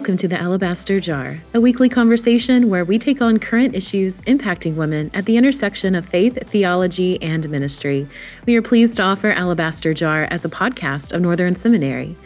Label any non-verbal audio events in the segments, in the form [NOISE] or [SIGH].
Welcome to the Alabaster Jar, a weekly conversation where we take on current issues impacting women at the intersection of faith, theology, and ministry. We are pleased to offer Alabaster Jar as a podcast of Northern Seminary.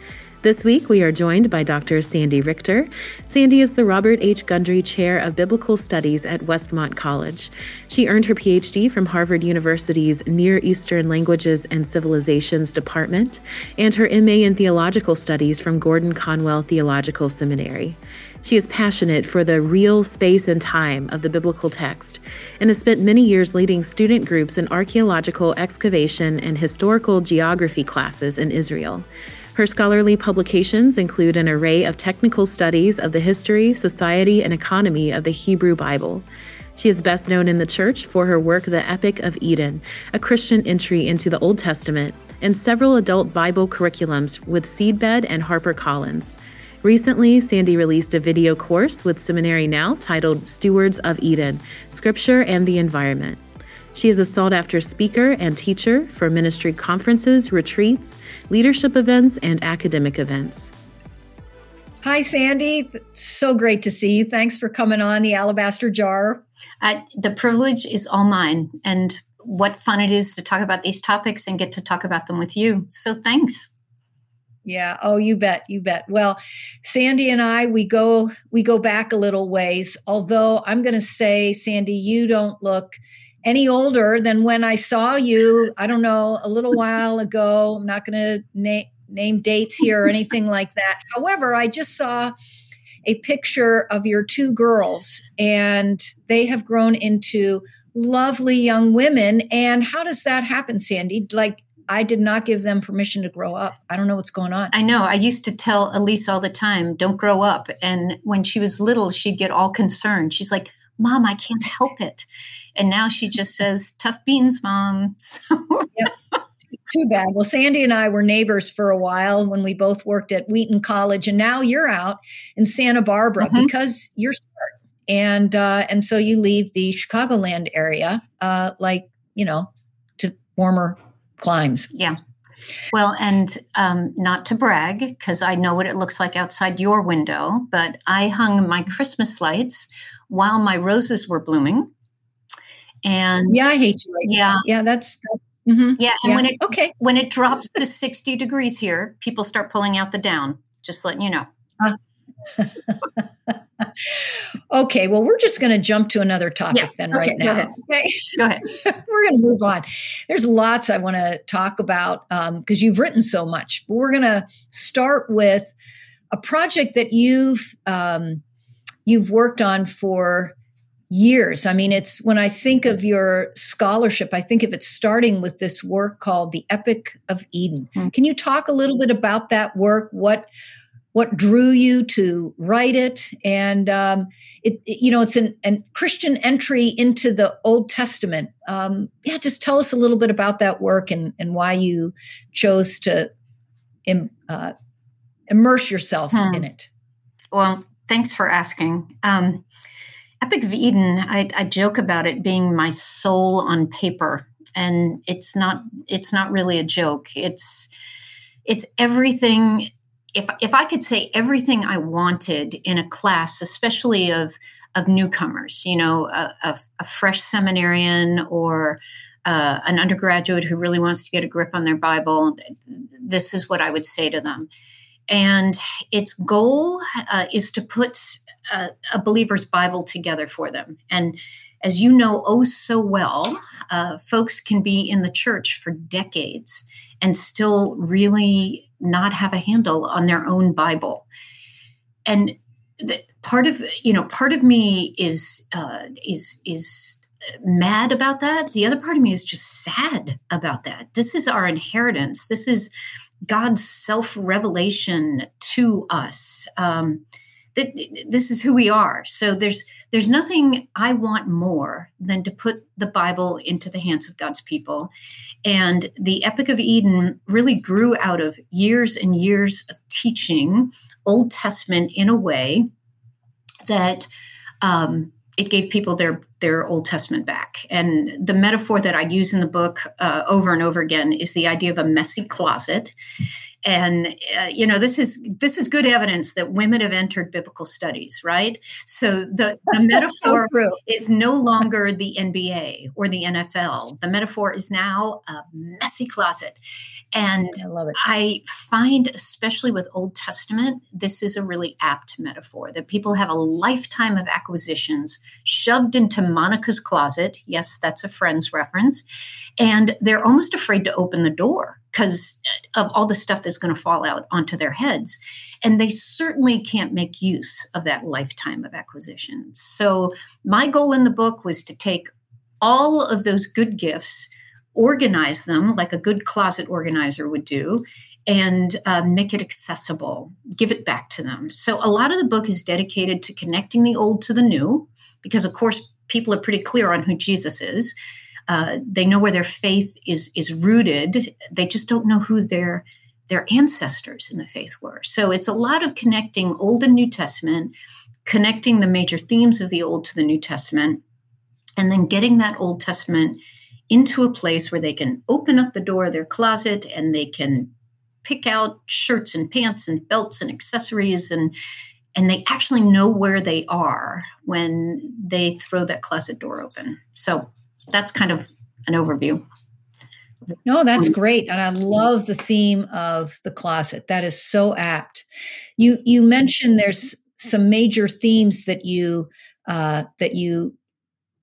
This week, we are joined by Dr. Sandy Richter. Sandy is the Robert H. Gundry Chair of Biblical Studies at Westmont College. She earned her PhD from Harvard University's Near Eastern Languages and Civilizations Department and her MA in Theological Studies from Gordon Conwell Theological Seminary. She is passionate for the real space and time of the biblical text and has spent many years leading student groups in archaeological excavation and historical geography classes in Israel. Her scholarly publications include an array of technical studies of the history, society, and economy of the Hebrew Bible. She is best known in the church for her work, The Epic of Eden, a Christian entry into the Old Testament, and several adult Bible curriculums with Seedbed and HarperCollins. Recently, Sandy released a video course with Seminary Now titled Stewards of Eden Scripture and the Environment. She is a sought after speaker and teacher for ministry conferences, retreats, leadership events, and academic events. Hi, Sandy. So great to see you. Thanks for coming on the Alabaster Jar. Uh, the privilege is all mine, and what fun it is to talk about these topics and get to talk about them with you. So, thanks. Yeah. Oh, you bet. You bet. Well, Sandy and I, we go we go back a little ways. Although I'm going to say, Sandy, you don't look any older than when I saw you, I don't know, a little while ago. I'm not going to na- name dates here or anything like that. However, I just saw a picture of your two girls, and they have grown into lovely young women. And how does that happen, Sandy? Like, I did not give them permission to grow up. I don't know what's going on. I know. I used to tell Elise all the time, don't grow up. And when she was little, she'd get all concerned. She's like, Mom, I can't help it. And now she just says, tough beans, Mom. [LAUGHS] So. yep. Too bad. Well, Sandy and I were neighbors for a while when we both worked at Wheaton College, and now you're out in Santa Barbara mm-hmm. because you're smart, and uh, and so you leave the Chicagoland area, uh, like you know, to warmer climes. Yeah. Well, and um, not to brag, because I know what it looks like outside your window, but I hung my Christmas lights while my roses were blooming. And yeah, I hate you. Right yeah, now. yeah, that's, that's mm-hmm. yeah. And yeah. when it okay, when it drops to [LAUGHS] sixty degrees here, people start pulling out the down. Just letting you know. Uh, [LAUGHS] okay, well, we're just going to jump to another topic yeah, then, right now. Go ahead. Okay, go ahead. [LAUGHS] we're going to move on. There's lots I want to talk about because um, you've written so much. But we're going to start with a project that you've um, you've worked on for years. I mean, it's when I think of your scholarship, I think of it starting with this work called The Epic of Eden. Mm-hmm. Can you talk a little bit about that work? What what drew you to write it and um, it, it, you know it's an, an, christian entry into the old testament um, yeah just tell us a little bit about that work and, and why you chose to Im, uh, immerse yourself hmm. in it well thanks for asking um, epic of eden I, I joke about it being my soul on paper and it's not it's not really a joke it's it's everything if if I could say everything I wanted in a class, especially of of newcomers, you know, a, a, a fresh seminarian or uh, an undergraduate who really wants to get a grip on their Bible, this is what I would say to them. And its goal uh, is to put a, a, believer's Bible together for them. And as you know oh so well, uh, folks can be in the church for decades and still really not have a handle on their own Bible. And the, part of you know part of me is uh, is is mad about that. The other part of me is just sad about that. This is our inheritance. This is God's self revelation to us. Um, that this is who we are. So there's there's nothing I want more than to put the Bible into the hands of God's people. And the Epic of Eden really grew out of years and years of teaching Old Testament in a way that um, it gave people their their Old Testament back. And the metaphor that I use in the book uh, over and over again is the idea of a messy closet and uh, you know this is this is good evidence that women have entered biblical studies right? So the, [LAUGHS] the metaphor so is no longer the nba or the nfl the metaphor is now a messy closet. And I, love it. I find especially with old testament this is a really apt metaphor that people have a lifetime of acquisitions shoved into monica's closet. Yes that's a friend's reference. And they're almost afraid to open the door because of all the stuff that's going to fall out onto their heads. And they certainly can't make use of that lifetime of acquisition. So, my goal in the book was to take all of those good gifts, organize them like a good closet organizer would do, and uh, make it accessible, give it back to them. So, a lot of the book is dedicated to connecting the old to the new, because, of course, people are pretty clear on who Jesus is uh, they know where their faith is is rooted. They just don't know who their their ancestors in the faith were. So it's a lot of connecting Old and New Testament, connecting the major themes of the Old to the New Testament, and then getting that Old Testament into a place where they can open up the door of their closet and they can pick out shirts and pants and belts and accessories and and they actually know where they are when they throw that closet door open. So that's kind of an overview. No, that's great, and I love the theme of the closet. That is so apt. You you mentioned there's some major themes that you uh, that you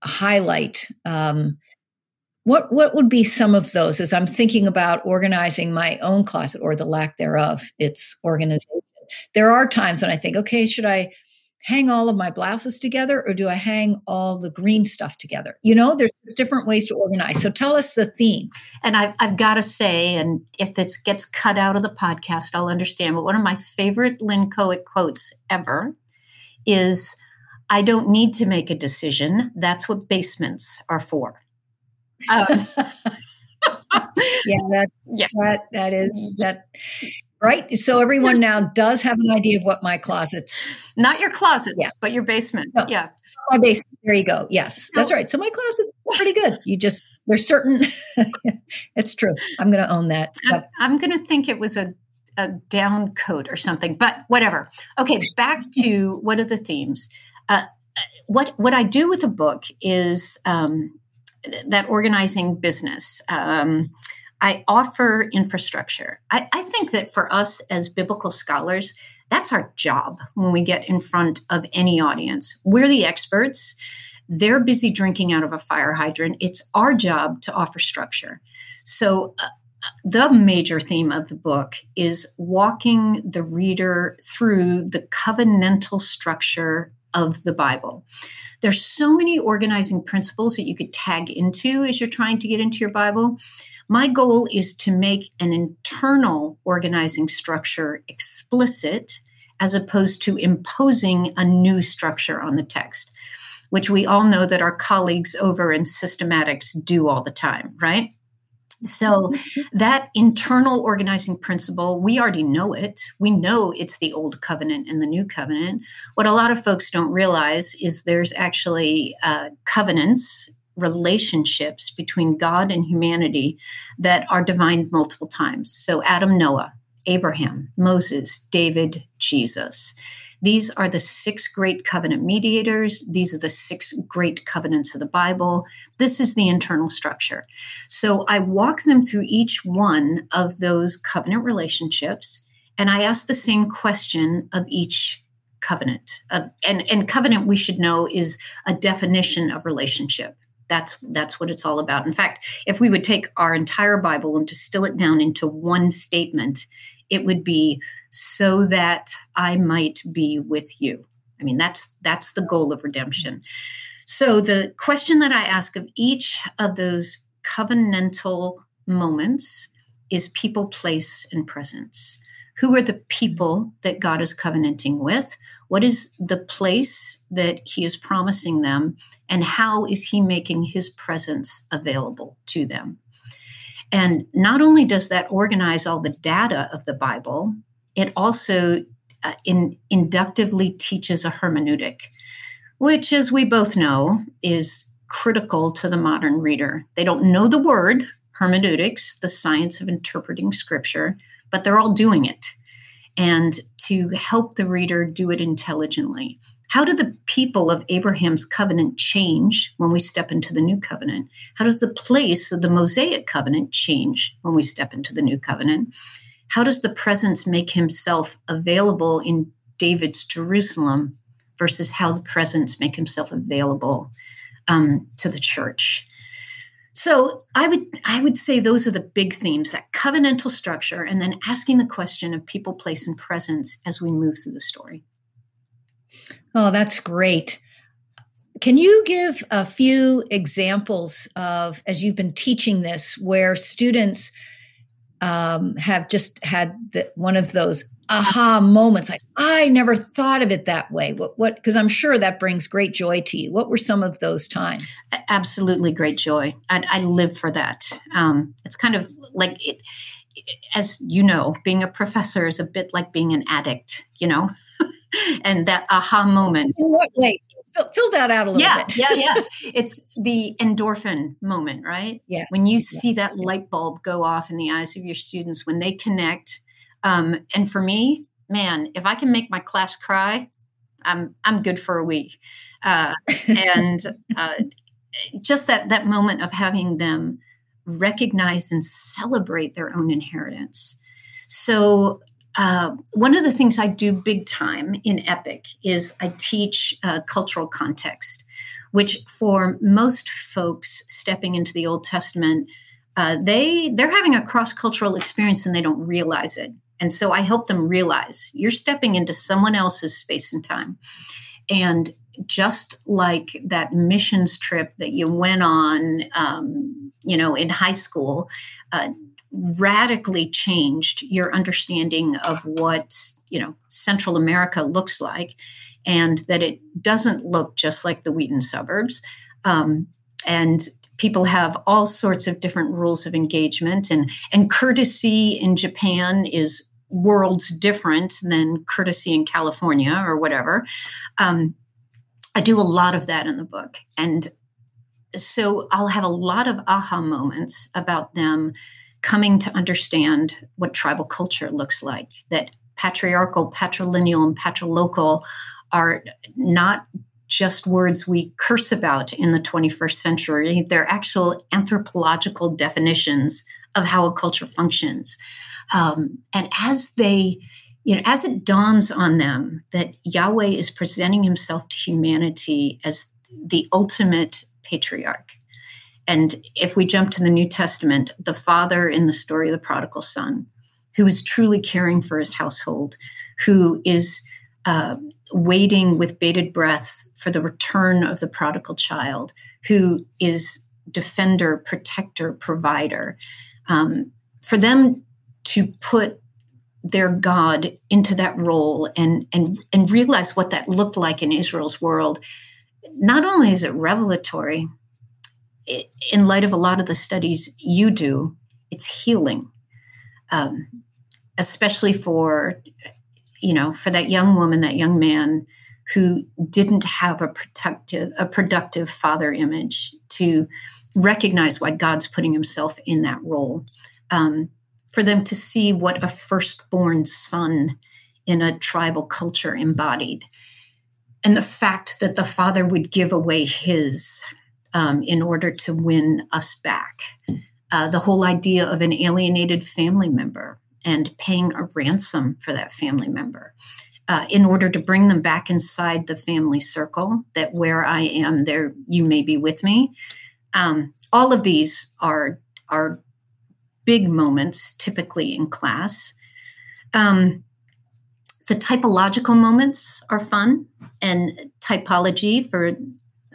highlight. Um, what what would be some of those? As I'm thinking about organizing my own closet or the lack thereof, its organization. There are times when I think, okay, should I hang all of my blouses together or do I hang all the green stuff together? You know, there's different ways to organize. So tell us the themes. And I've, I've got to say, and if this gets cut out of the podcast, I'll understand. But one of my favorite Lynn Cohick quotes ever is I don't need to make a decision. That's what basements are for. [LAUGHS] Um, yeah, that's [LAUGHS] yeah. that that is that right? So everyone now does have an idea of what my closet's not your closets, yeah. but your basement. No, yeah. My basement. There you go. Yes. That's right. So my closet's pretty good. You just there's certain [LAUGHS] it's true. I'm gonna own that. I'm, I'm gonna think it was a a down coat or something, but whatever. Okay, back to what are the themes? Uh, what what I do with a book is um, that organizing business. Um, I offer infrastructure. I, I, think that for us as biblical scholars, that's our job when we get in front of any audience. We're the experts. They're busy drinking out of a fire hydrant. It's our job to offer structure. So, uh, the major theme of the book is walking the reader through the covenantal structure of the Bible. There's so many organizing principles that you could tag into as you're trying to get into your Bible. My goal is to make an internal organizing structure explicit as opposed to imposing a new structure on the text, which we all know that our colleagues over in systematics do all the time, right? So, that internal organizing principle, we already know it. We know it's the old covenant and the new covenant. What a lot of folks don't realize is there's actually uh, covenants relationships between God and humanity that are defined multiple times. So, Adam, Noah, Abraham, Moses, David, Jesus. These are the six great covenant mediators. These are the six great covenants of the Bible. This is the internal structure. So I walk them through each one of those covenant relationships, and I ask the same question of each covenant. Of, and, and covenant, we should know, is a definition of relationship. That's that's what it's all about. In fact, if we would take our entire Bible and distill it down into one statement, it would be so that I might be with you. I mean, that's that's the goal of redemption. So the question that I ask of each of those covenantal moments is people, place, and presence. Who are the people that God is covenanting with? What is the place that He is promising them? And how is He making His presence available to them? And not only does that organize all the data of the Bible, it also uh, in, inductively teaches a hermeneutic, which, as we both know, is critical to the modern reader. They don't know the word hermeneutics, the science of interpreting scripture, but they're all doing it. And to help the reader do it intelligently. How do the people of Abraham's covenant change when we step into the new covenant? How does the place of the Mosaic covenant change when we step into the new covenant? How does the presence make himself available in David's Jerusalem versus how the presence make himself available um, to the church? So I would I would say those are the big themes that covenantal structure and then asking the question of people, place, and presence as we move through the story. Oh, that's great. Can you give a few examples of, as you've been teaching this, where students um, have just had the, one of those aha moments, like I never thought of it that way. What? What? Because I'm sure that brings great joy to you. What were some of those times? Absolutely great joy. I, I live for that. Um, it's kind of like it, as you know, being a professor is a bit like being an addict. You know. [LAUGHS] and that aha moment. In what way? Fill, fill that out a little yeah, bit. yeah, yeah. [LAUGHS] It's the endorphin moment, right? Yeah. When you see yeah. that light bulb go off in the eyes of your students when they connect. Um, and for me, man, if I can make my class cry, I'm I'm good for a week. Uh, [LAUGHS] and uh, just that that moment of having them recognize and celebrate their own inheritance. So uh, one of the things I do big time in Epic is I teach uh, cultural context, which for most folks stepping into the Old Testament, uh, they they're having a cross cultural experience and they don't realize it. And so I help them realize you're stepping into someone else's space and time, and just like that missions trip that you went on, um, you know, in high school, uh, radically changed your understanding of what you know Central America looks like, and that it doesn't look just like the Wheaton suburbs. Um, and people have all sorts of different rules of engagement, and and courtesy in Japan is worlds different than courtesy in California or whatever. Um, I do a lot of that in the book, and so I'll have a lot of aha moments about them coming to understand what tribal culture looks like, that patriarchal, patrilineal, and patrilocal are not just words we curse about in the 21st century. They're actual anthropological definitions of how a culture functions. Um, and as they, you know, as it dawns on them that Yahweh is presenting himself to humanity as the ultimate patriarch, and if we jump to the New Testament, the father in the story of the prodigal son, who is truly caring for his household, who is uh, waiting with bated breath for the return of the prodigal child, who is defender, protector, provider. Um, for them to put their God into that role and, and, and realize what that looked like in Israel's world, not only is it revelatory, in light of a lot of the studies you do, it's healing, um, especially for you know for that young woman, that young man who didn't have a productive a productive father image to recognize why God's putting Himself in that role. Um, for them to see what a firstborn son in a tribal culture embodied, and the fact that the father would give away his um, in order to win us back. Uh, the whole idea of an alienated family member and paying a ransom for that family member uh, in order to bring them back inside the family circle that where I am, there you may be with me. Um, all of these are are big moments, typically in class. Um, the typological moments are fun, and typology for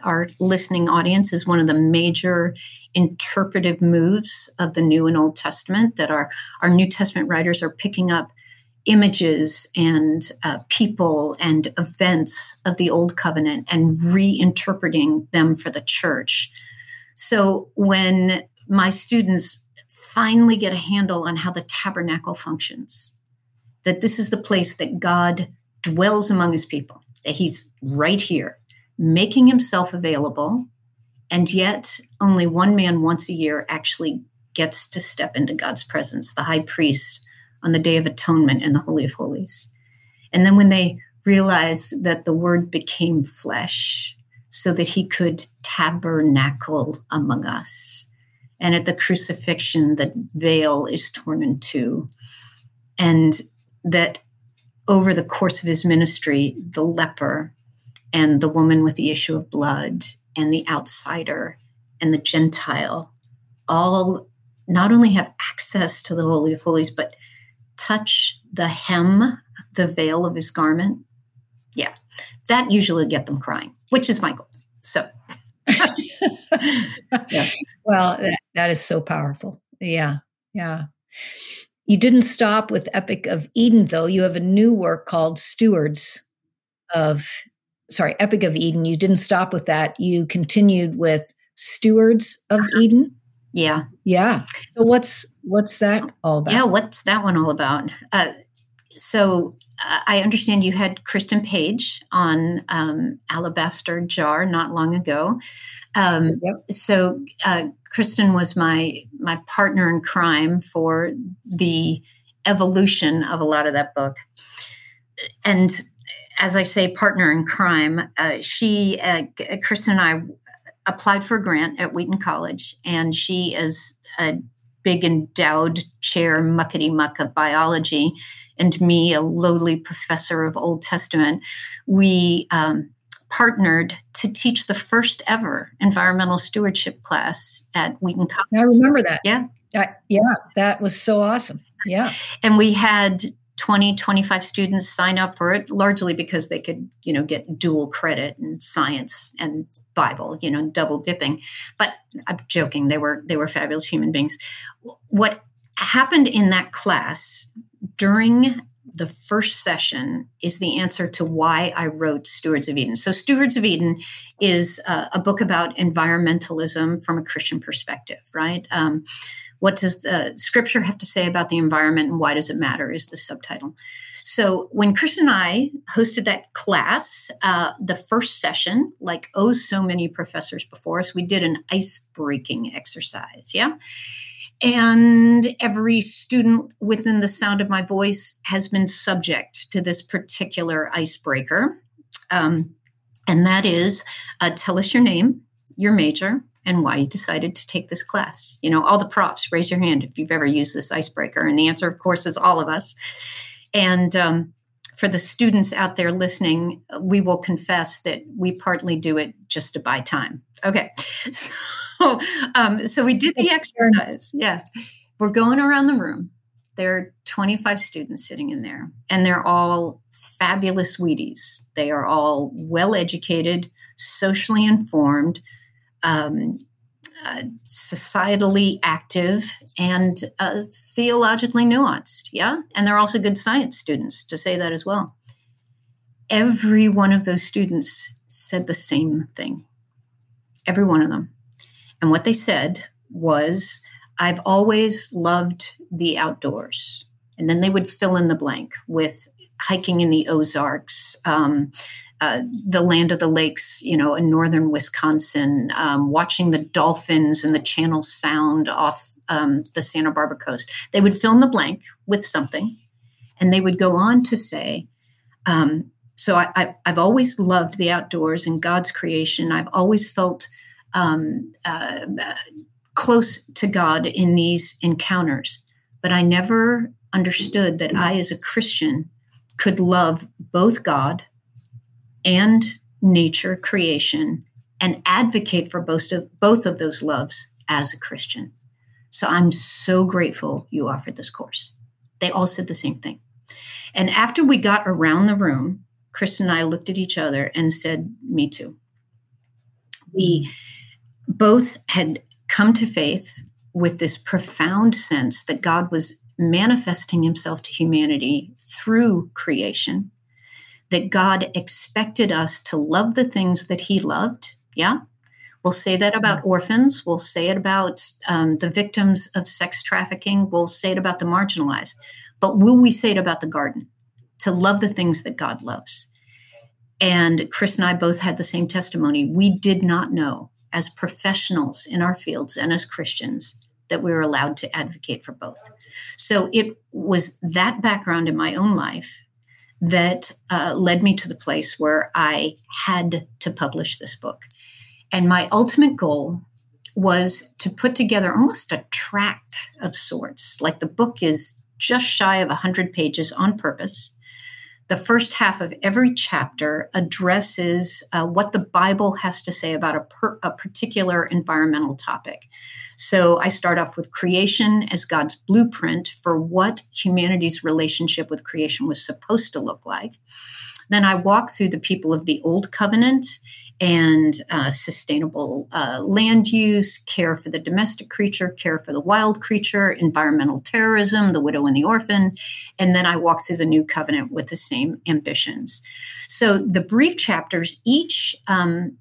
our listening audience is one of the major interpretive moves of the New and Old Testament that our, our New Testament writers are picking up images and uh, people and events of the Old Covenant and reinterpreting them for the church. So when my students finally get a handle on how the tabernacle functions, that this is the place that God dwells among his people, that he's right here making himself available And yet, only one man once a year actually gets to step into God's presence, the high priest on the Day of Atonement in the Holy of Holies. And then when they realize that the Word became flesh so that he could tabernacle among us. And at the crucifixion, that veil is torn in two. And that over the course of his ministry, the leper and the woman with the issue of blood and the outsider and the Gentile all not only have access to the Holy of Holies, but touch the hem, the veil of his garment. Yeah, that usually get them crying, which is my goal. So, [LAUGHS] yeah. well, that, that is so powerful. Yeah, yeah. You didn't stop with Epic of Eden, though. You have a new work called Stewards of, sorry, Epic of Eden. You didn't stop with that. You continued with Stewards of uh-huh. Eden. Yeah. Yeah. So what's what's that all about? Yeah, what's that one all about? Uh, so uh, I understand you had Kristen Page on um, Alabaster Jar not long ago. Um, yep. So uh, Kristen was my my partner in crime for the evolution of a lot of that book, and as I say, partner in crime. Uh, she, uh, Kristen, and I applied for a grant at Wheaton College, and she is a big endowed chair muckety muck of biology and me, a lowly professor of Old Testament, we um, partnered to teach the first ever environmental stewardship class at Wheaton College. I remember that. Yeah. Uh, yeah, that was so awesome. Yeah. And we had 20, 25 students sign up for it, largely because they could, you know, get dual credit in science and Bible, you know, double dipping. But I'm joking, they were they were fabulous human beings. What happened in that class during the first session is the answer to why I wrote Stewards of Eden. So, Stewards of Eden is uh, a book about environmentalism from a Christian perspective, right? Um, what does the scripture have to say about the environment and why does it matter? Is the subtitle. So, when Chris and I hosted that class, uh, the first session, like oh, so many professors before us, we did an ice breaking exercise. Yeah. And every student within the sound of my voice has been subject to this particular icebreaker. Um, and that is uh, tell us your name, your major, and why you decided to take this class. You know, all the profs, raise your hand if you've ever used this icebreaker. And the answer, of course, is all of us. And um, for the students out there listening, we will confess that we partly do it just to buy time. Okay. [LAUGHS] So, [LAUGHS] um, so we did the exercise. Yeah. We're going around the room. There are 25 students sitting in there, and they're all fabulous Wheaties. They are all well educated, socially informed, um, uh, societally active and uh, theologically nuanced. Yeah. And they're also good science students, to say that as well. Every one of those students said the same thing. Every one of them. And what they said was, I've always loved the outdoors. And then they would fill in the blank with hiking in the Ozarks, um, uh, the land of the lakes, you know, in northern Wisconsin, um, watching the dolphins and the Channel Sound off um, the Santa Barbara coast. They would fill in the blank with something, and they would go on to say, um, "So I, have always loved the outdoors and God's creation. I've always felt." Um, uh, close to God in these encounters, but I never understood that I, as a Christian, could love both God and nature, creation, and advocate for both of, both of those loves as a Christian. So I'm so grateful you offered this course. They all said the same thing. And after we got around the room, Chris and I looked at each other and said, Me too. We both had come to faith with this profound sense that God was manifesting himself to humanity through creation, that God expected us to love the things that he loved. Yeah. We'll say that about mm-hmm. orphans. We'll say it about um, the victims of sex trafficking. We'll say it about the marginalized. But will we say it about the garden? To love the things that God loves. And Chris and I both had the same testimony. We did not know as professionals in our fields and as Christians that we were allowed to advocate for both. So it was that background in my own life that uh, led me to the place where I had to publish this book. And my ultimate goal was to put together almost a tract of sorts. Like the book is just shy of 100 pages on purpose. The first half of every chapter addresses uh, what the Bible has to say about a, per, a particular environmental topic. So I start off with creation as God's blueprint for what humanity's relationship with creation was supposed to look like. Then I walk through the people of the Old Covenant and uh, sustainable uh, land use, care for the domestic creature, care for the wild creature, environmental terrorism, the widow and the orphan. And then I walk through the new covenant with the same ambitions. So the brief chapters, each, um,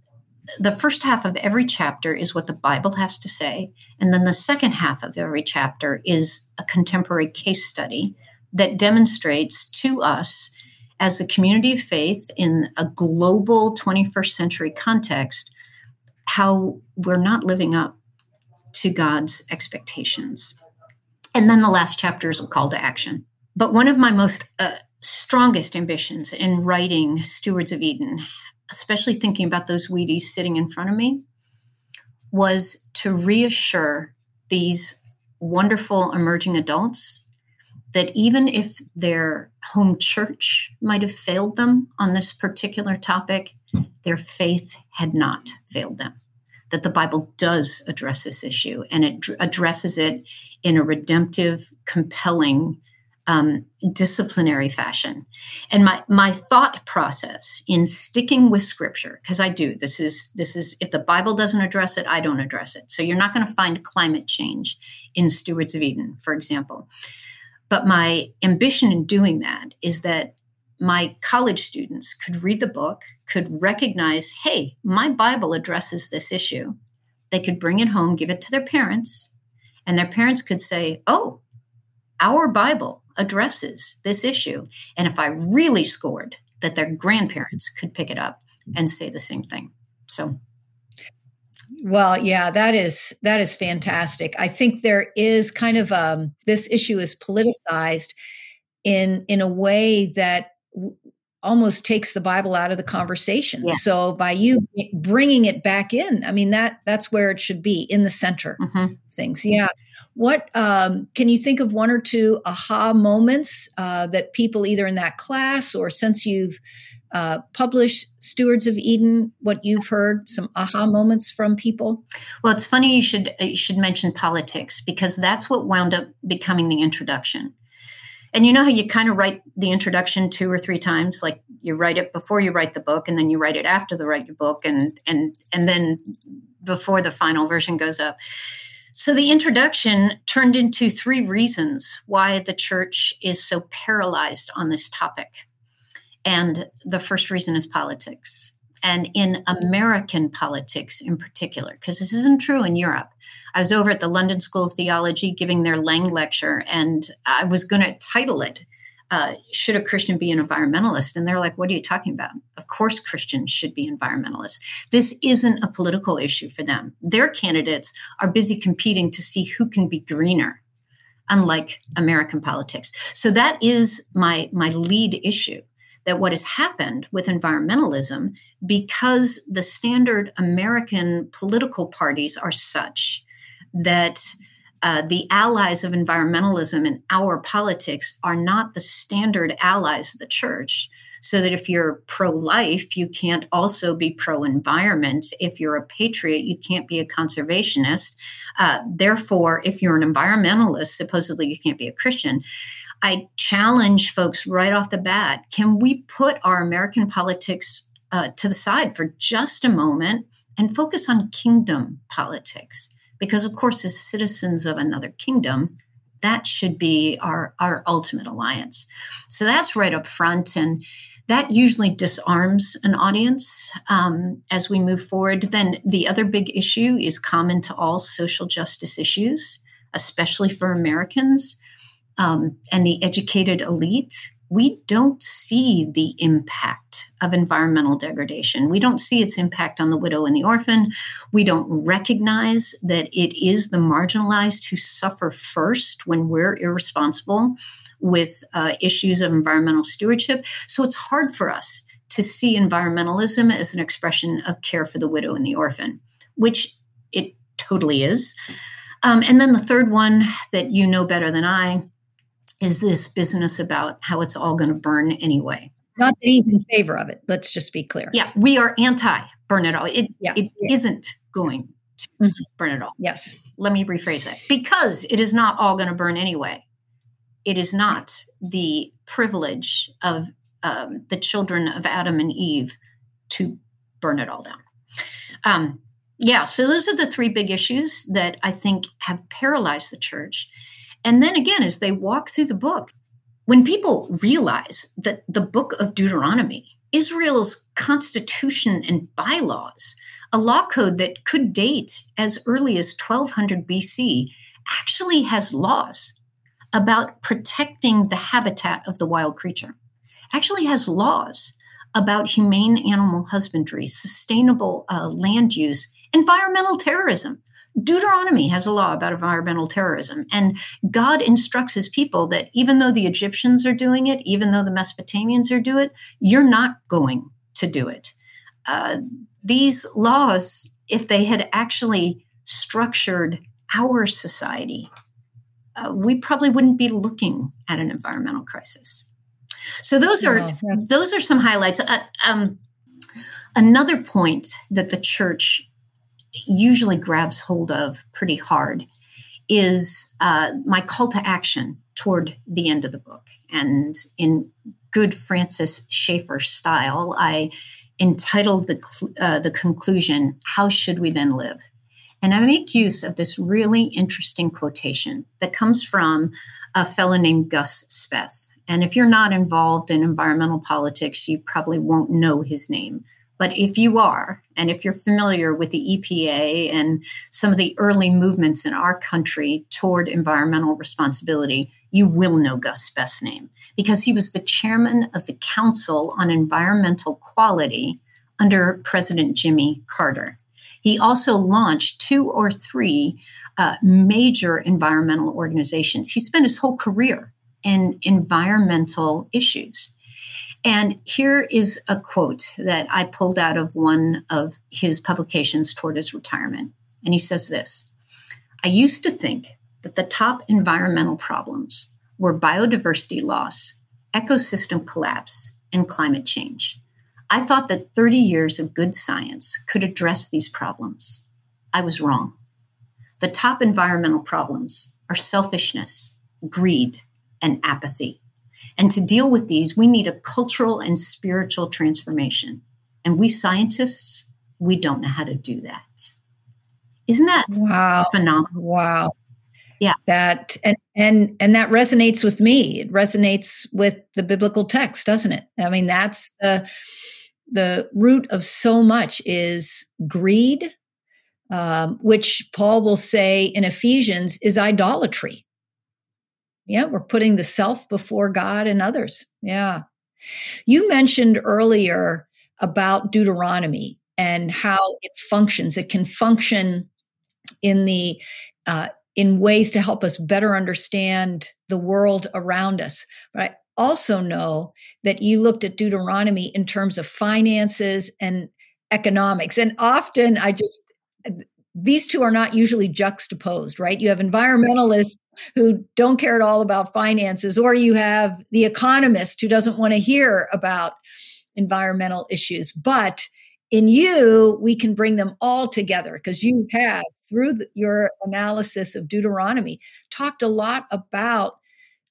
the first half of every chapter is what the Bible has to say. And then the second half of every chapter is a contemporary case study that demonstrates to us as a community of faith in a global 21st century context, how we're not living up to God's expectations. And then the last chapter is a call to action. But one of my most uh, strongest ambitions in writing Stewards of Eden, especially thinking about those Wheaties sitting in front of me, was to reassure these wonderful emerging adults that even if their home church might have failed them on this particular topic, their faith had not failed them. That the Bible does address this issue and it addresses it in a redemptive, compelling, um, disciplinary fashion. And my my thought process in sticking with Scripture, because I do this is this is if the Bible doesn't address it, I don't address it. So you're not going to find climate change in Stewards of Eden, for example. But my ambition in doing that is that my college students could read the book, could recognize, hey, my Bible addresses this issue. They could bring it home, give it to their parents, and their parents could say, oh, our Bible addresses this issue. And if I really scored, that their grandparents could pick it up and say the same thing. So well, yeah, that is that is fantastic. I think there is kind of um, this issue is politicized in in a way that w- almost takes the Bible out of the conversation. Yes. So by you bringing it back in, I mean that that's where it should be in the center mm-hmm. things. Yeah. What um, can you think of one or two aha moments uh, that people either in that class or since you've uh, publish Stewards of Eden, what you've heard, some aha moments from people? Well, it's funny you should you should mention politics because that's what wound up becoming the introduction. And you know how you kind of write the introduction two or three times, like you write it before you write the book, and then you write it after the write your book, and and and then before the final version goes up. So the introduction turned into three reasons why the church is so paralyzed on this topic. And the first reason is politics. And in American politics in particular, because this isn't true in Europe. I was over at the London School of Theology giving their Laing lecture, and I was going to title it uh, should a Christian be an environmentalist? And they're like, what are you talking about? Of course, Christians should be environmentalists. This isn't a political issue for them. Their candidates are busy competing to see who can be greener, unlike American politics. So that is my, my lead issue that what has happened with environmentalism, because the standard American political parties are such that uh, the allies of environmentalism in our politics are not the standard allies of the church. So that if you're pro life, you can't also be pro environment. If you're a patriot, you can't be a conservationist. Uh, therefore, if you're an environmentalist, supposedly you can't be a Christian. I challenge folks right off the bat can we put our American politics uh, to the side for just a moment and focus on kingdom politics? Because, of course, as citizens of another kingdom, that should be our, our ultimate alliance. So that's right up front. And that usually disarms an audience um, as we move forward. Then the other big issue is common to all social justice issues, especially for Americans um, and the educated elite we don't see the impact of environmental degradation. We don't see its impact on the widow and the orphan. We don't recognize that it is the marginalized who suffer first when we're irresponsible with uh, issues of environmental stewardship. So it's hard for us to see environmentalism as an expression of care for the widow and the orphan, which it totally is. Um, and then the third one that you know better than I is this business about how it's all going to burn anyway. Not that he's in favor of it. Let's just be clear. Yeah, we are anti burn it all. It, yeah. it yeah. not going to mm-hmm. burn it all. Yes. Let me rephrase that. Because it is not all going to burn anyway. It is not the privilege of um, the children of Adam and Eve to burn it all down. Um, yeah, so those are the three big issues that I think have paralyzed the church. And then again, as they walk through the book, when people realize that the book of Deuteronomy, Israel's constitution and bylaws, a law code that could date as early as 1200 BC, actually has laws about protecting the habitat of the wild creature, actually has laws about humane animal husbandry, sustainable uh, land use, environmental terrorism. Deuteronomy has a law about environmental terrorism, and God instructs his people that even though the Egyptians are doing it, even though the Mesopotamians are doing it, you're not going to do it. Uh, these laws, if they had actually structured our society, uh, we probably wouldn't be looking at an environmental crisis. So those are yeah. those are some highlights. Uh, um, another point that the church usually grabs hold of pretty hard is uh, my call to action toward the end of the book. And in good Francis Schaeffer style, I entitled the, uh, the conclusion, How Should We Then Live? And I make use of this really interesting quotation that comes from a fellow named Gus Speth. And if you're not involved in environmental politics, you probably won't know his name. But if you are, and if you're familiar with the EPA and some of the early movements in our country toward environmental responsibility, you will know Gus Speth's name because he was the chairman of the Council on Environmental Quality under President Jimmy Carter. He also launched two or three uh, major environmental organizations. He spent his whole career in environmental issues. And here is a quote that I pulled out of one of his publications toward his retirement. And he says this I used to think that the top environmental problems were biodiversity loss, ecosystem collapse, and climate change. I thought that 30 years of good science could address these problems. I was wrong. The top environmental problems are selfishness, greed, and apathy. And to deal with these, we need a cultural and spiritual transformation. And we scientists, we don't know how to do that. Isn't that wow phenomenal? Wow. Yeah. That and and and that resonates with me. It resonates with the biblical text, doesn't it? I mean, that's the the root of so much is greed, um, which Paul will say in Ephesians is idolatry yeah, we're putting the self before God and others. Yeah. You mentioned earlier about Deuteronomy and how it functions. It can function in the uh, in ways to help us better understand the world around us. But I also know that you looked at Deuteronomy in terms of finances and economics. And often I just these two are not usually juxtaposed, right? You have environmentalists who don't care at all about finances, or you have the economist who doesn't want to hear about environmental issues. But in you, we can bring them all together because you have, through the, your analysis of Deuteronomy, talked a lot about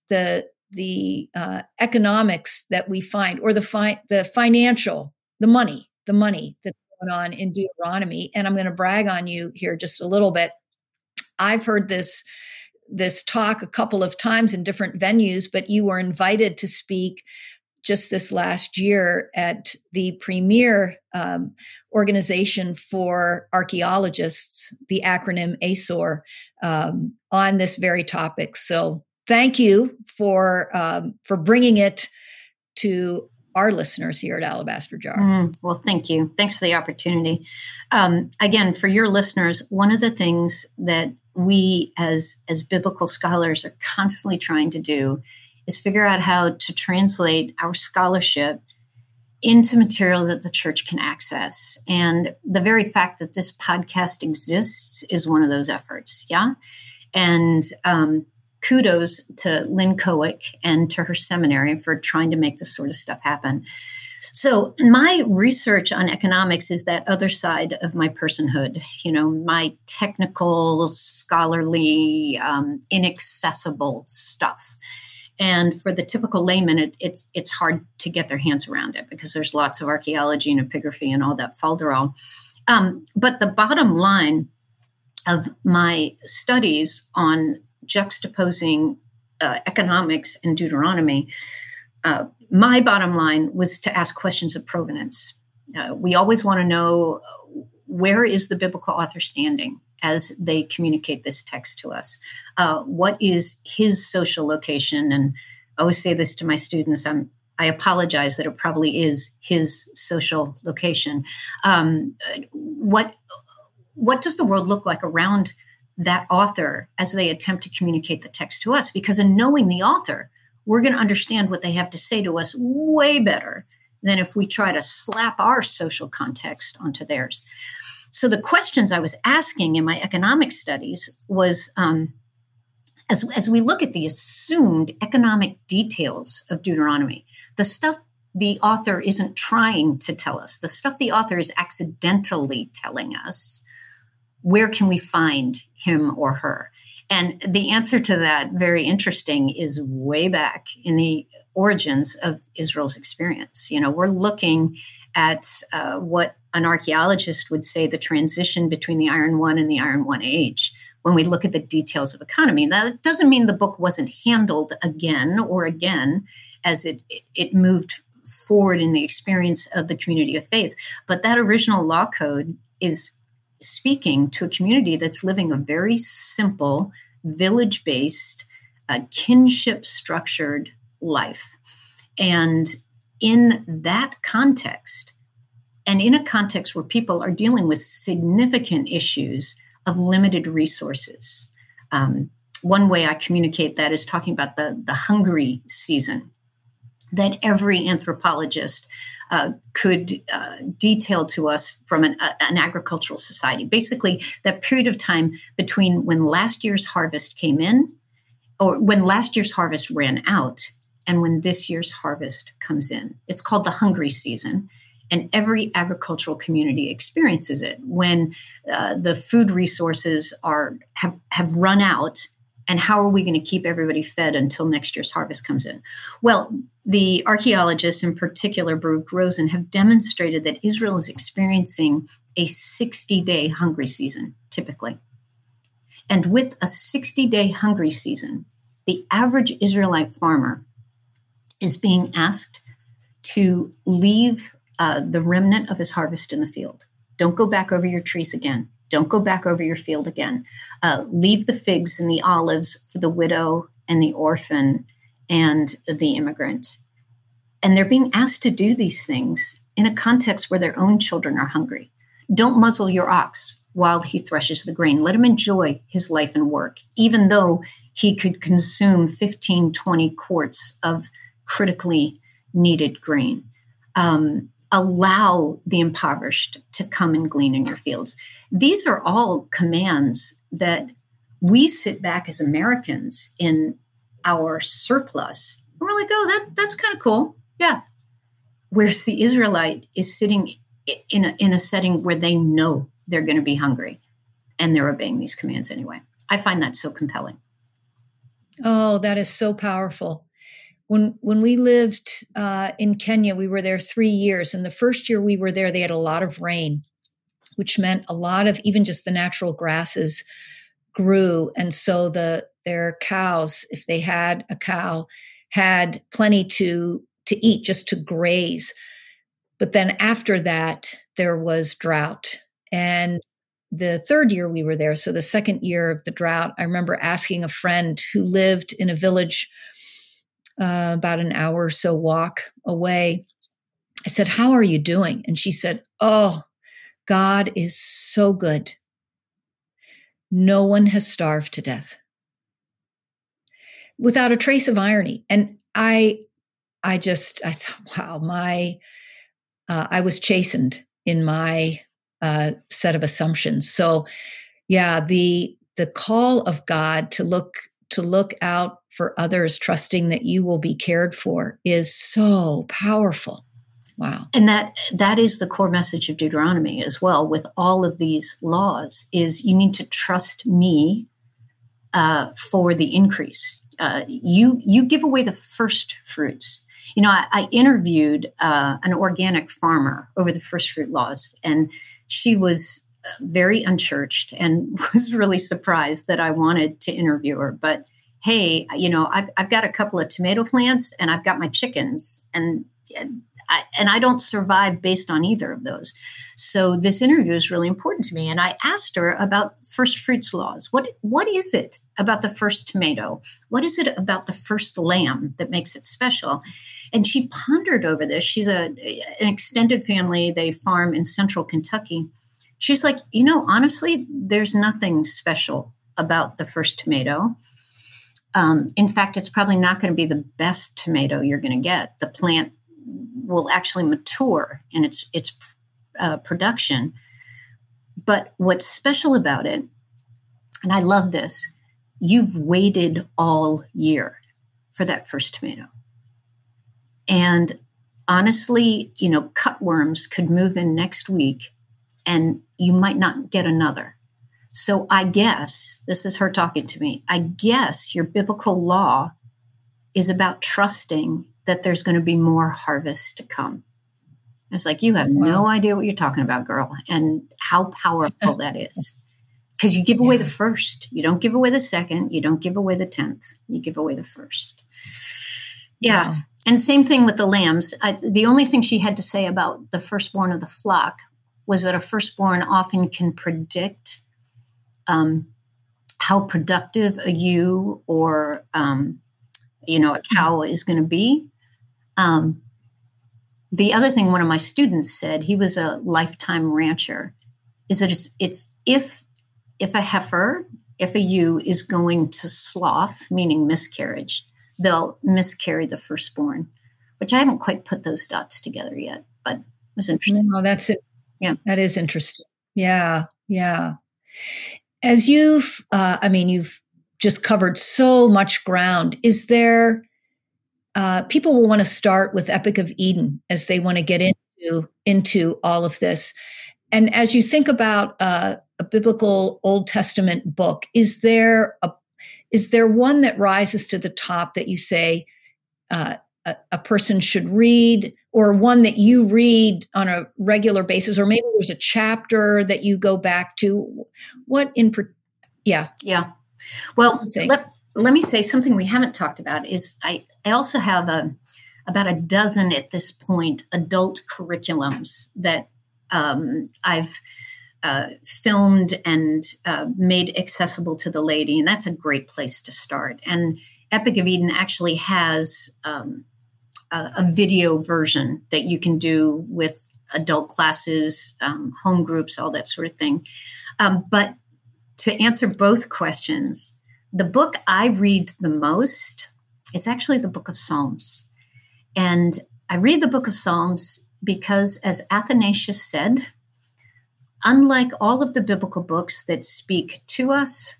the the uh, economics that we find, or the fi- the financial, the money, the money that's going on in Deuteronomy. And I'm going to brag on you here just a little bit. I've heard this this talk a couple of times in different venues, but you were invited to speak just this last year at the premier um, organization for archaeologists, the acronym ASOR, um, on this very topic. So thank you for um, for bringing it to our listeners here at Alabaster Jar. Mm, well, thank you. Thanks for the opportunity. Um, again, for your listeners, one of the things that we as as biblical scholars are constantly trying to do is figure out how to translate our scholarship into material that the church can access. And the very fact that this podcast exists is one of those efforts. Yeah. And um, kudos to Lynn Cohick and to her seminary for trying to make this sort of stuff happen. So, my research on economics is that other side of my personhood, you know, my technical, scholarly, um, inaccessible stuff. And for the typical layman, it, it's it's hard to get their hands around it because there's lots of archaeology and epigraphy and all that falderall. Um, but the bottom line of my studies on juxtaposing uh, economics and Deuteronomy, uh, my bottom line was to ask questions of provenance. Uh, we always want to know where is the biblical author standing as they communicate this text to us? Uh, what is his social location? And I always say this to my students. I'm I apologize that it probably is his social location. Um, what what does the world look like around that author as they attempt to communicate the text to us. Because in knowing the author, we're going to understand what they have to say to us way better than if we try to slap our social context onto theirs. So the questions I was asking in my economic studies was um, as, as we look at the assumed economic details of Deuteronomy, the stuff the author isn't trying to tell us, the stuff the author is accidentally telling us, where can we find him or her? And the answer to that, very interesting, is way back in the origins of Israel's experience. You know, we're looking at uh, what an archaeologist would say the transition between the Iron One and the Iron One age when we look at the details of economy. Now, that doesn't mean the book wasn't handled again or again as it, it, it moved forward in the experience of the community of faith. But that original law code is speaking to a community that's living a very simple, village based, uh, kinship structured life. And in that context, and in a context where people are dealing with significant issues of limited resources, um, one way I communicate that is talking about the, the hungry season that every anthropologist uh, could uh, detail to us from an, uh, an, agricultural society. Basically, that period of time between when last year's harvest came in, or when last year's harvest ran out, and when this year's harvest comes in. It's called the hungry season. And every agricultural community experiences it when uh, the food resources are have have run out and how are we going to keep everybody fed until next year's harvest comes in? Well, the archaeologists, in particular Baruch Rosen, have demonstrated that Israel is experiencing a 60 day hungry season, typically. And with a 60 day hungry season, the average Israelite farmer is being asked to leave uh, the remnant of his harvest in the field. Don't go back over your trees again. Don't go back over your field again. Uh, leave the figs and the olives for the widow and the orphan and the immigrant. And they're being asked to do these things in a context where their own children are hungry. Don't muzzle your ox while he threshes the grain. Let him enjoy his life and work, even though he could consume 15, 20 quarts of critically needed grain. Um, allow the impoverished to come and glean in your fields. These are all commands that we sit back as Americans in our surplus. We're like, oh, that that's kind of cool. Yeah. Whereas the Israelite is sitting in a, in a setting where they know they're going to be hungry and they're obeying these commands anyway. I find that so compelling. Oh, that is so powerful when when we lived uh, in Kenya, we were there three years, and the first year we were there, they had a lot of rain, which meant a lot of even just the natural grasses grew, and so the their cows, if they had a cow, had plenty to to eat just to graze. But then after that, there was drought, and the third year we were there, so the second year of the drought, I remember asking a friend who lived in a village uh, about an hour or so walk away. I said, How are you doing? And she said, Oh, God is so good. No one has starved to death without a trace of irony. And I, I just, I thought, wow, my, uh, I was chastened in my uh, set of assumptions. So, yeah, the the call of God to look to look out for others, trusting that you will be cared for, is so powerful. Wow. And that that is the core message of Deuteronomy as well. With all of these laws, is you need to trust me uh, for the increase. Uh, you you give away the first fruits. You know, I, I interviewed uh, an organic farmer over the first fruit laws, and she was very unchurched and [LAUGHS] was really surprised that I wanted to interview her. But hey, you know, I've, I've got a couple of tomato plants and I've got my chickens, and I, and I don't survive based on either of those. So this interview is really important to me. And I asked her about first fruits laws. What what is it about the first tomato? What is it about the first lamb that makes it special? And she pondered over this. She's a an extended family. They farm in central Kentucky. She's like, you know, honestly, there's nothing special about the first tomato. Um, in fact, it's probably not going to be the best tomato you're going to get. The plant will actually mature in its its uh, production. But what's special about it, and I love this, you've waited all year for that first tomato. And honestly, you know, cutworms could move in next week and you might not get another. So I guess, this is her talking to me, I guess your biblical law is about trusting that there's going to be more harvest to come. It's like, you have wow. no idea what you're talking about, girl, and how powerful [LAUGHS] that is. Because you give away yeah. the first. You don't give away the second. You don't give away the tenth. You give away the first. Yeah. Wow. And same thing with the lambs. I, the only thing she had to say about the firstborn of the flock was that a firstborn often can predict um, how productive a ewe or um, you know a cow is going to be um, the other thing one of my students said, he was a lifetime rancher, is that it's, it's if if a heifer, if a ewe is going to slough, meaning miscarriage, they'll miscarry the firstborn, which I haven't quite put those dots together yet, but it was interesting. Oh, that's it. Yeah, that is interesting. Yeah, yeah. As you've, uh, I mean, you've just covered so much ground. Is there uh, people will want to start with Epic of Eden as they want to get into into all of this. And as you think about uh, a biblical Old Testament book, is there a is there one that rises to the top that you say uh, a, a, person should read, or one that you read on a regular basis, or maybe there's a chapter that you go back to? What in? Yeah, yeah. Well, let, let me say something we haven't talked about is I, I also have a about a dozen at this point adult curriculums that um, I've uh, filmed and uh, made accessible to the lady, and that's a great place to start. And Epic of Eden actually has um, a, a, video version that you can do with adult classes, um, home groups, all that sort of thing. Um, but to answer both questions, the book I read the most is actually the book of Psalms. And I read the book of Psalms because, as Athanasius said, unlike all of the biblical books that speak to us,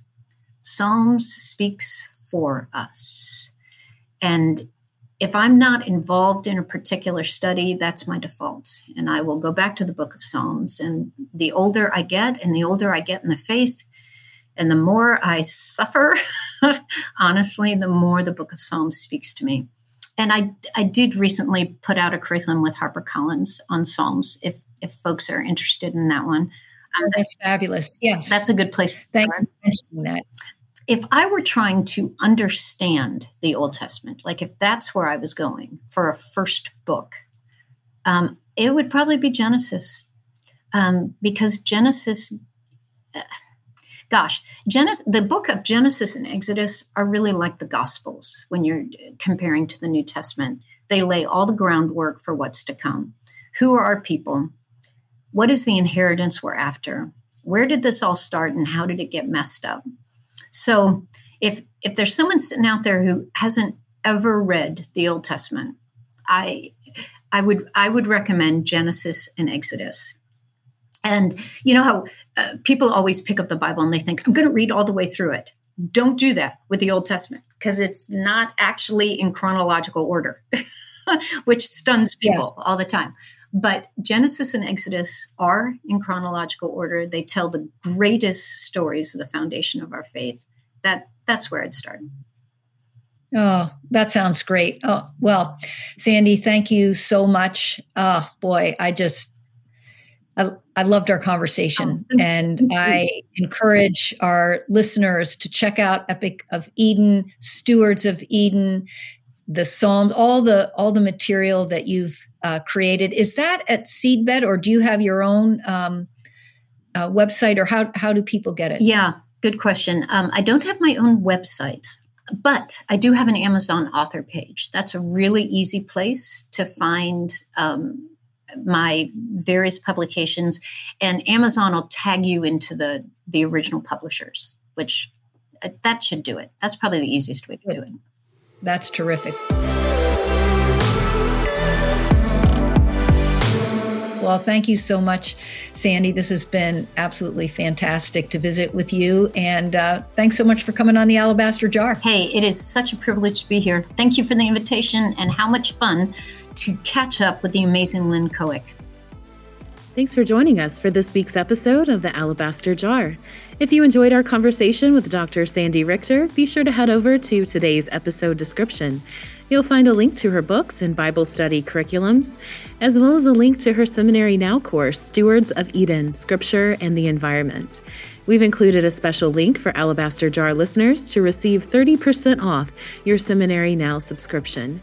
Psalms speaks for us. And if I'm not involved in a particular study, that's my default. And I will go back to the book of Psalms. And the older I get, and the older I get in the faith, and the more I suffer, [LAUGHS] honestly, the more the book of Psalms speaks to me. And I, I did recently put out a curriculum with HarperCollins on Psalms if, if folks are interested in that one. Oh, that's fabulous. Yes. That's a good place to Thank start. you for mentioning that. If I were trying to understand the Old Testament, like if that's where I was going for a first book, um, it would probably be Genesis. Um, because Genesis gosh, Genesis, the book of Genesis and Exodus are really like the Gospels when you're comparing to the New Testament. They lay all the groundwork for what's to come. Who are our people? What is the inheritance we're after? Where did this all start and how did it get messed up? So, if if there's someone sitting out there who hasn't ever read the Old Testament, I I would I would recommend Genesis and Exodus. And you know how uh, people always pick up the Bible and they think, I'm going to read all the way through it. Don't do that with the Old Testament because it's not actually in chronological order, [LAUGHS] which stuns people yes. all the time. But Genesis and Exodus are in chronological order. They tell the greatest stories of the foundation of our faith. That that's where I'd start. Oh, that sounds great. Oh, well, Sandy, thank you so much. Oh, boy, I just I, I loved our conversation, and I encourage our listeners to check out Epic of Eden, Stewards of Eden, the Psalms, all the all the material that you've uh, created. Is that at Seedbed, or do you have your own um, uh, website, or how how do people get it? Yeah, good question. Um, I don't have my own website. But I do have an Amazon author page. That's a really easy place to find um, my various publications and amazon will tag you into the the original publishers which uh, that should do it that's probably the easiest way to do it that's terrific Well, thank you so much, Sandy. This has been absolutely fantastic to visit with you. And uh, thanks so much for coming on the Alabaster Jar. Hey, it is such a privilege to be here. Thank you for the invitation and how much fun to catch up with the amazing Lynn Cohick. Thanks for joining us for this week's episode of the Alabaster Jar. If you enjoyed our conversation with Dr. Sandy Richter, be sure to head over to today's episode description. You'll find a link to her books and Bible study curriculums, as well as a link to her Seminary Now course, Stewards of Eden Scripture and the Environment. We've included a special link for Alabaster Jar listeners to receive 30% off your Seminary Now subscription.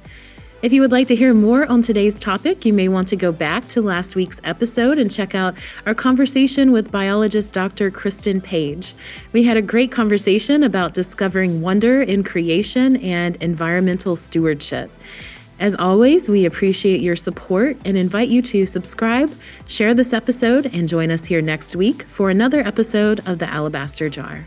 If you would like to hear more on today's topic, you may want to go back to last week's episode and check out our conversation with biologist Dr. Kristen Page. We had a great conversation about discovering wonder in creation and environmental stewardship. As always, we appreciate your support and invite you to subscribe, share this episode, and join us here next week for another episode of The Alabaster Jar.